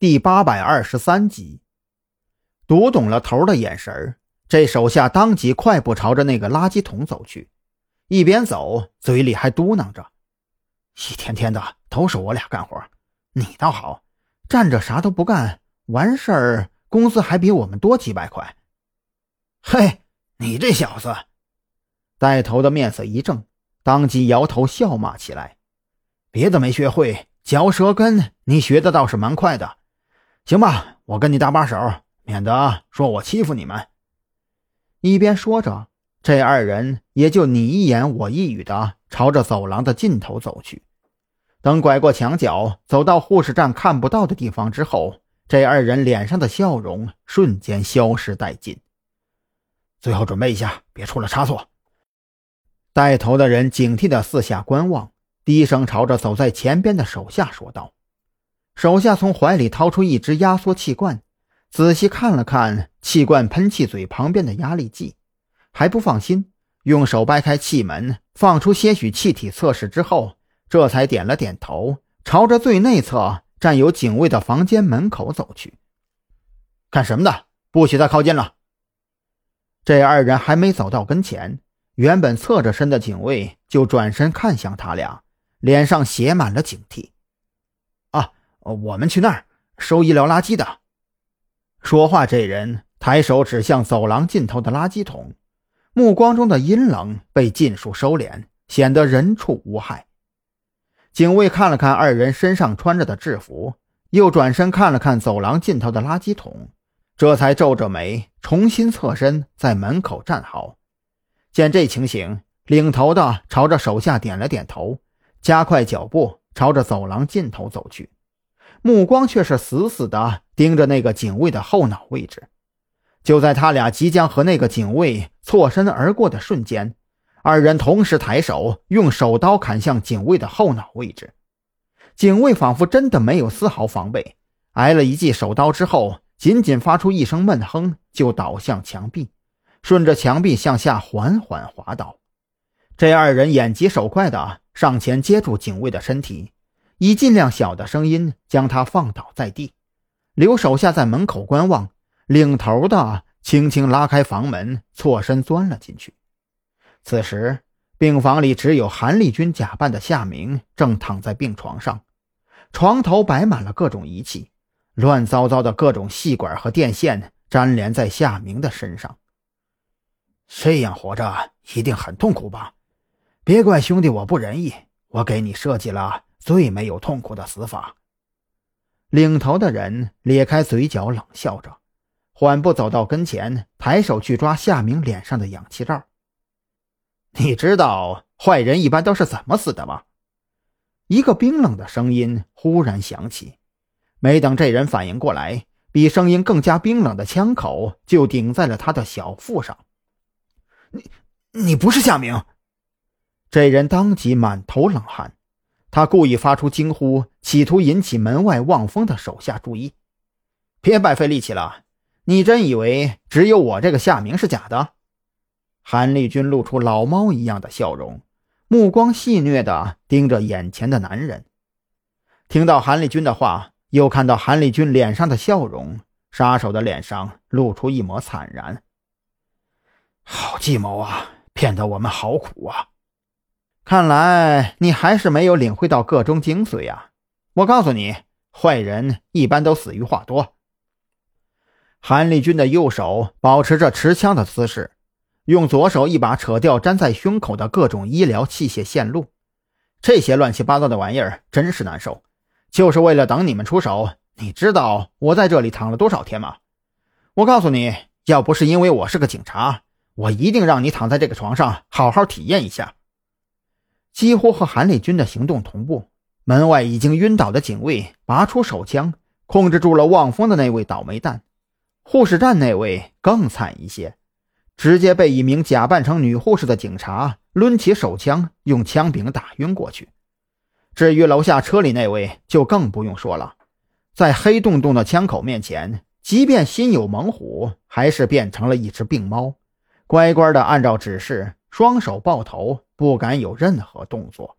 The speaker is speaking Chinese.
第八百二十三集，读懂了头的眼神这手下当即快步朝着那个垃圾桶走去，一边走嘴里还嘟囔着：“一天天的都是我俩干活，你倒好，站着啥都不干，完事儿工资还比我们多几百块。”嘿，你这小子！带头的面色一正，当即摇头笑骂起来：“别的没学会，嚼舌根你学的倒是蛮快的。”行吧，我跟你搭把手，免得说我欺负你们。一边说着，这二人也就你一言我一语的朝着走廊的尽头走去。等拐过墙角，走到护士站看不到的地方之后，这二人脸上的笑容瞬间消失殆尽。最后准备一下，别出了差错。带头的人警惕的四下观望，低声朝着走在前边的手下说道。手下从怀里掏出一只压缩气罐，仔细看了看气罐喷气嘴旁边的压力计，还不放心，用手掰开气门，放出些许气体测试之后，这才点了点头，朝着最内侧站有警卫的房间门口走去。干什么的？不许再靠近了！这二人还没走到跟前，原本侧着身的警卫就转身看向他俩，脸上写满了警惕。我们去那儿收医疗垃圾的。说话这人抬手指向走廊尽头的垃圾桶，目光中的阴冷被尽数收敛，显得人畜无害。警卫看了看二人身上穿着的制服，又转身看了看走廊尽头的垃圾桶，这才皱着眉重新侧身在门口站好。见这情形，领头的朝着手下点了点头，加快脚步朝着走廊尽头走去。目光却是死死地盯着那个警卫的后脑位置。就在他俩即将和那个警卫错身而过的瞬间，二人同时抬手，用手刀砍向警卫的后脑位置。警卫仿佛真的没有丝毫防备，挨了一记手刀之后，仅仅发出一声闷哼，就倒向墙壁，顺着墙壁向下缓缓滑倒。这二人眼疾手快地上前接住警卫的身体。以尽量小的声音将他放倒在地，留手下在门口观望。领头的轻轻拉开房门，错身钻了进去。此时，病房里只有韩立军假扮的夏明正躺在病床上，床头摆满了各种仪器，乱糟糟的各种细管和电线粘连在夏明的身上。这样活着一定很痛苦吧？别怪兄弟我不仁义，我给你设计了。最没有痛苦的死法。领头的人咧开嘴角，冷笑着，缓步走到跟前，抬手去抓夏明脸上的氧气罩。你知道坏人一般都是怎么死的吗？一个冰冷的声音忽然响起。没等这人反应过来，比声音更加冰冷的枪口就顶在了他的小腹上。你，你不是夏明？这人当即满头冷汗。他故意发出惊呼，企图引起门外望风的手下注意。别白费力气了，你真以为只有我这个夏明是假的？韩立军露出老猫一样的笑容，目光戏谑地盯着眼前的男人。听到韩立军的话，又看到韩立军脸上的笑容，杀手的脸上露出一抹惨然。好计谋啊，骗得我们好苦啊！看来你还是没有领会到个中精髓呀！我告诉你，坏人一般都死于话多。韩立军的右手保持着持枪的姿势，用左手一把扯掉粘在胸口的各种医疗器械线路。这些乱七八糟的玩意儿真是难受，就是为了等你们出手。你知道我在这里躺了多少天吗？我告诉你，要不是因为我是个警察，我一定让你躺在这个床上好好体验一下。几乎和韩立军的行动同步，门外已经晕倒的警卫拔出手枪，控制住了望风的那位倒霉蛋。护士站那位更惨一些，直接被一名假扮成女护士的警察抡起手枪，用枪柄打晕过去。至于楼下车里那位，就更不用说了，在黑洞洞的枪口面前，即便心有猛虎，还是变成了一只病猫，乖乖的按照指示，双手抱头。不敢有任何动作。